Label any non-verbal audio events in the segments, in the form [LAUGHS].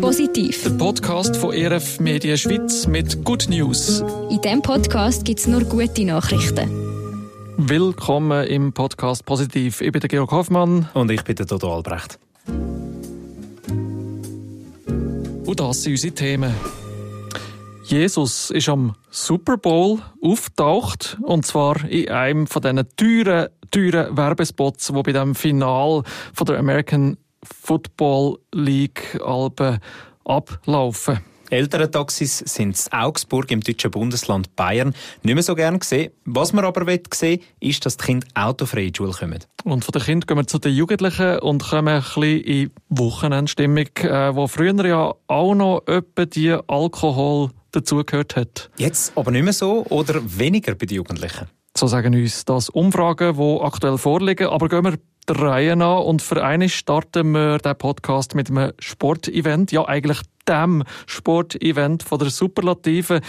Positiv. Der Podcast von ERF Media Schweiz mit Good News. In diesem Podcast gibt es nur gute Nachrichten. Willkommen im Podcast Positiv. Ich bin der Georg Hoffmann. Und ich bin der Dodo Albrecht. Und das sind unsere Themen. Jesus ist am Super Bowl auftaucht und zwar in einem von diesen teuren, teuren Werbespots, wo bei dem Final von der American Football League Alben ablaufen. Ältere Taxis sind in Augsburg im deutschen Bundesland Bayern nicht mehr so gern gesehen. Was man aber sehen ist, dass die Kinder autofrei in die Schule kommen. Und von den Kindern gehen wir zu den Jugendlichen und kommen ein bisschen in Wochenendstimmung, äh, wo früher ja auch noch etwa die Alkohol dazugehört hat. Jetzt aber nicht mehr so oder weniger bei den Jugendlichen? So sagen uns das Umfragen, die aktuell vorliegen. Aber gehen wir der Reihe nach und für eine starten wir den Podcast mit einem Sportevent. Ja, eigentlich dem Sportevent von der Superlative.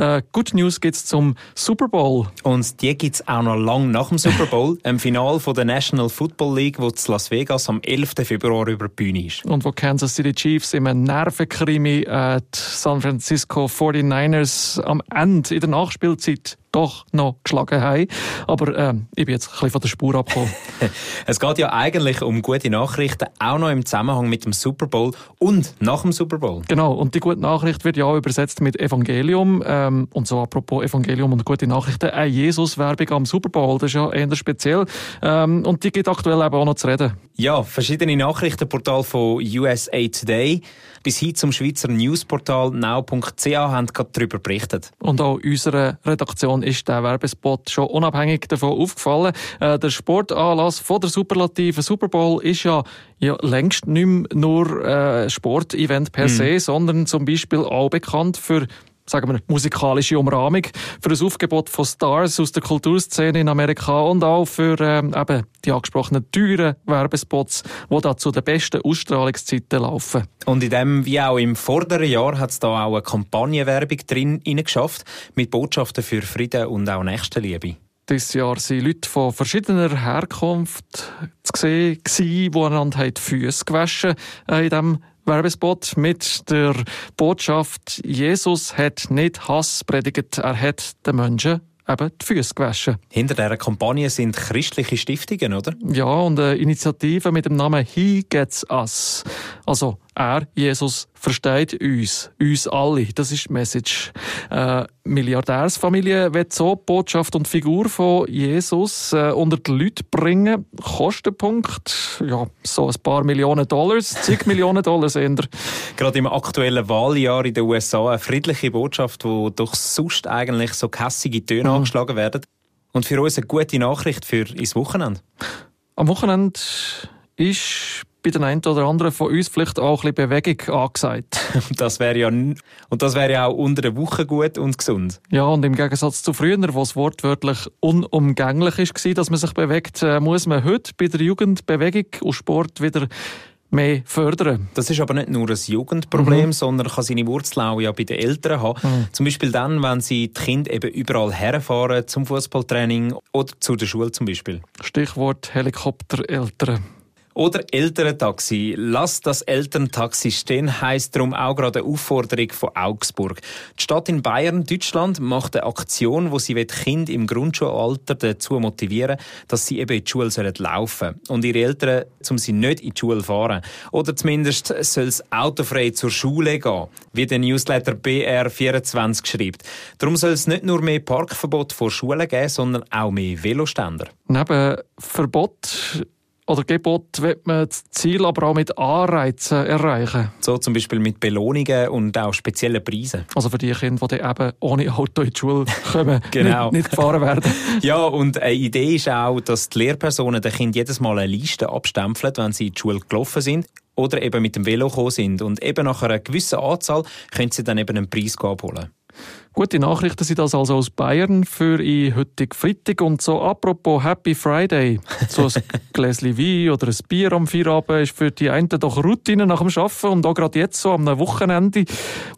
Äh, Good News gibt's zum Super Bowl. Und die gibt's auch noch lang nach dem Super Bowl, im Final von der National Football League, wo zu Las Vegas am 11. Februar über die Bühne ist. Und wo Kansas City Chiefs im Nervenkrimi äh, die San Francisco 49ers am Ende in der Nachspielzeit doch noch geschlagen haben. Aber äh, ich bin jetzt ein bisschen von der Spur abgekommen. [LAUGHS] es geht ja eigentlich um gute Nachrichten, auch noch im Zusammenhang mit dem Super Bowl und nach dem Super Bowl. Genau, und die gute Nachricht wird ja auch übersetzt mit Evangelium. Ähm, und so apropos Evangelium und gute Nachrichten, eine Jesus-Werbung am Super Bowl, das ist ja eher speziell. Ähm, und die gibt aktuell eben auch noch zu reden. Ja, verschiedene Nachrichtenportale von USA Today bis hin zum Schweizer Newsportal now.ch haben gerade darüber berichtet. Und auch unserer Redaktion ist der Werbespot schon unabhängig davon aufgefallen. Äh, der Sportanlass von der Superlative Super Bowl ist ja, ja längst nicht mehr nur äh, Sportevent per mhm. se, sondern zum Beispiel auch bekannt für sagen wir, musikalische Umrahmung für das Aufgebot von Stars aus der Kulturszene in Amerika und auch für ähm, eben die angesprochenen teuren Werbespots, die da zu den besten Ausstrahlungszeiten laufen. Und in dem, wie auch im vorderen Jahr, hat es da auch eine Kampagnenwerbung drin geschafft mit Botschaften für Frieden und auch Nächstenliebe. Dieses Jahr sind Leute von verschiedener Herkunft zu sehen, die einander die Füße gewaschen äh, in diesem Werbespot mit der Botschaft, Jesus hat nicht Hass predigt, er hat den Menschen eben die Füße gewaschen. Hinter dieser Kampagne sind christliche Stiftungen, oder? Ja, und eine Initiative mit dem Namen He Gets Us. Also er, Jesus, versteht uns, uns alle. Das ist die Message. Äh, Milliardärsfamilie wird so Botschaft und Figur von Jesus äh, unter die Leute bringen. Kostenpunkt, ja, so ein paar Millionen Dollars, zig Millionen Dollars eher. Gerade im aktuellen Wahljahr in den USA eine friedliche Botschaft, die durch sonst eigentlich so kässige Töne mhm. angeschlagen werden. Und für uns eine gute Nachricht für ins Wochenende. Am Wochenende ist bei den einen oder anderen von uns vielleicht auch ein bisschen Bewegung angesagt. [LAUGHS] das wäre ja, und das wäre ja auch unter der Woche gut und gesund. Ja, und im Gegensatz zu früher, wo es wortwörtlich unumgänglich war, dass man sich bewegt, äh, muss man heute bei der Jugend Bewegung und Sport wieder mehr fördern. Das ist aber nicht nur ein Jugendproblem, mhm. sondern kann seine Wurzeln auch ja bei den Eltern haben. Mhm. Zum Beispiel dann, wenn sie die Kinder eben überall herfahren zum Fußballtraining oder zu der Schule zum Beispiel. Stichwort Helikoptereltern. Oder Elterntaxi. Lass das Elterntaxi stehen, heisst darum auch gerade eine Aufforderung von Augsburg. Die Stadt in Bayern, Deutschland, macht eine Aktion, wo sie Kinder im Grundschulalter dazu motivieren, dass sie eben in die Schule sollen laufen und ihre Eltern, um sie nicht in die Schule fahren. Oder zumindest soll es autofrei zur Schule gehen, wie der Newsletter BR24 schreibt. Darum soll es nicht nur mehr Parkverbot vor Schulen geben, sondern auch mehr Veloständer. Neben Verbot oder Gebot wird man das Ziel aber auch mit Anreizen erreichen. So zum Beispiel mit Belohnungen und auch speziellen Preisen. Also für die Kinder, die eben ohne Auto in die Schule kommen, [LAUGHS] genau. nicht, nicht gefahren werden. [LAUGHS] ja, und eine Idee ist auch, dass die Lehrpersonen den Kindern jedes Mal eine Liste abstempeln, wenn sie in die Schule gelaufen sind oder eben mit dem Velo gekommen sind. Und eben nach einer gewissen Anzahl können sie dann eben einen Preis abholen. Gute Nachrichten sind das also aus Bayern für in heutig Freitag. Und so apropos Happy Friday, so ein [LAUGHS] Gläschen Wein oder ein Bier am Feierabend ist für die einen doch Routine nach dem Arbeiten und auch gerade jetzt so am Wochenende,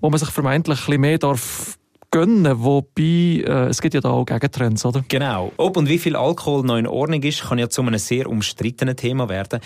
wo man sich vermeintlich ein bisschen mehr darf gönnen, wobei äh, es gibt ja da auch Gegentrends, oder? Genau. Ob und wie viel Alkohol noch in Ordnung ist, kann ja zu einem sehr umstrittenen Thema werden.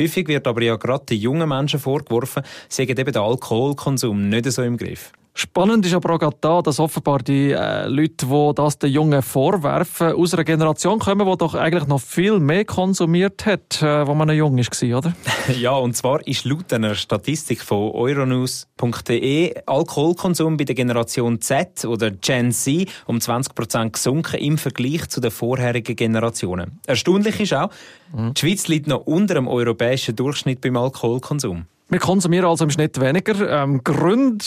Häufig wird aber ja gerade den jungen Menschen vorgeworfen, sie hätten eben den Alkoholkonsum nicht so im Griff. Spannend ist aber auch gerade da, dass offenbar die äh, Leute, die das den Jungen vorwerfen, aus einer Generation kommen, die doch eigentlich noch viel mehr konsumiert hat, äh, wo man jung war, oder? [LAUGHS] ja, und zwar ist laut einer Statistik von euronews.de Alkoholkonsum bei der Generation Z oder Gen Z um 20 Prozent gesunken im Vergleich zu den vorherigen Generationen. Erstaunlich ist auch, mhm. die Schweiz liegt noch unter dem europäischen Durchschnitt beim Alkoholkonsum. Wir konsumieren also im Schnitt weniger. Ähm, Gründe,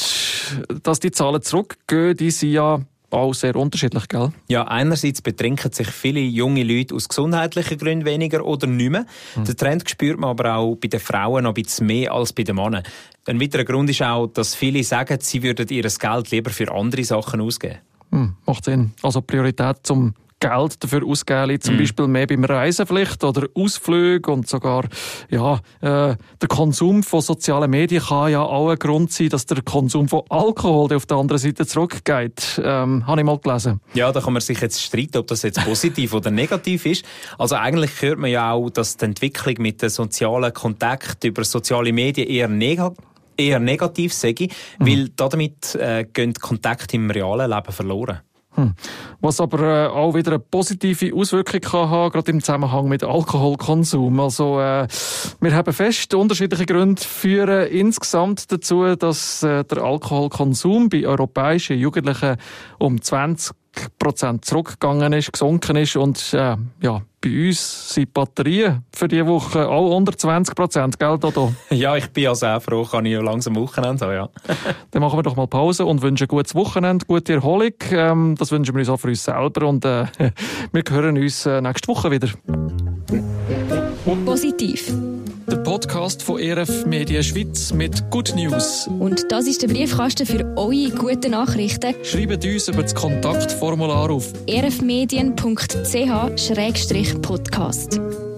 dass die Zahlen zurückgehen, die sind ja auch sehr unterschiedlich, gell? Ja, einerseits betrinken sich viele junge Leute aus gesundheitlichen Gründen weniger oder nicht mehr. Mhm. Den Trend spürt man aber auch bei den Frauen noch ein bisschen mehr als bei den Männern. Ein weiterer Grund ist auch, dass viele sagen, sie würden ihr Geld lieber für andere Sachen ausgeben. Hm, macht Sinn. Also Priorität zum Geld dafür ausgeben, zum mm. Beispiel mehr beim Reisen vielleicht oder Ausflüge und sogar ja, äh, der Konsum von sozialen Medien kann ja auch ein Grund sein, dass der Konsum von Alkohol auf der anderen Seite zurückgeht. Ähm, habe ich mal gelesen. Ja, da kann man sich jetzt streiten, ob das jetzt positiv [LAUGHS] oder negativ ist. Also eigentlich hört man ja auch, dass die Entwicklung mit den sozialen Kontakten über soziale Medien eher negativ eher negativ sei, mhm. weil damit äh, gehen Kontakte im realen Leben verloren. Hm. Was aber äh, auch wieder eine positive Auswirkung kann haben, gerade im Zusammenhang mit Alkoholkonsum. Also äh, wir haben fest, unterschiedliche Gründe führen insgesamt dazu, dass äh, der Alkoholkonsum bei europäischen Jugendlichen um 20 Prozent zurückgegangen ist, gesunken ist und äh, ja, bei uns sind Batterien für diese Woche auch unter 20 Prozent, gell, Dodo? [LAUGHS] Ja, ich bin also auch froh, kann ich ja langsam Wochenende haben, ja. [LAUGHS] Dann machen wir doch mal Pause und wünschen ein gutes Wochenende, gute Erholung. Ähm, das wünschen wir uns auch für uns selber und äh, [LAUGHS] wir hören uns äh, nächste Woche wieder. Positiv Podcast von ERF Media Schweiz mit Good News. Und das ist der Briefkasten für eure guten Nachrichten. Schreibt uns über das Kontaktformular auf erfmedien.ch-podcast.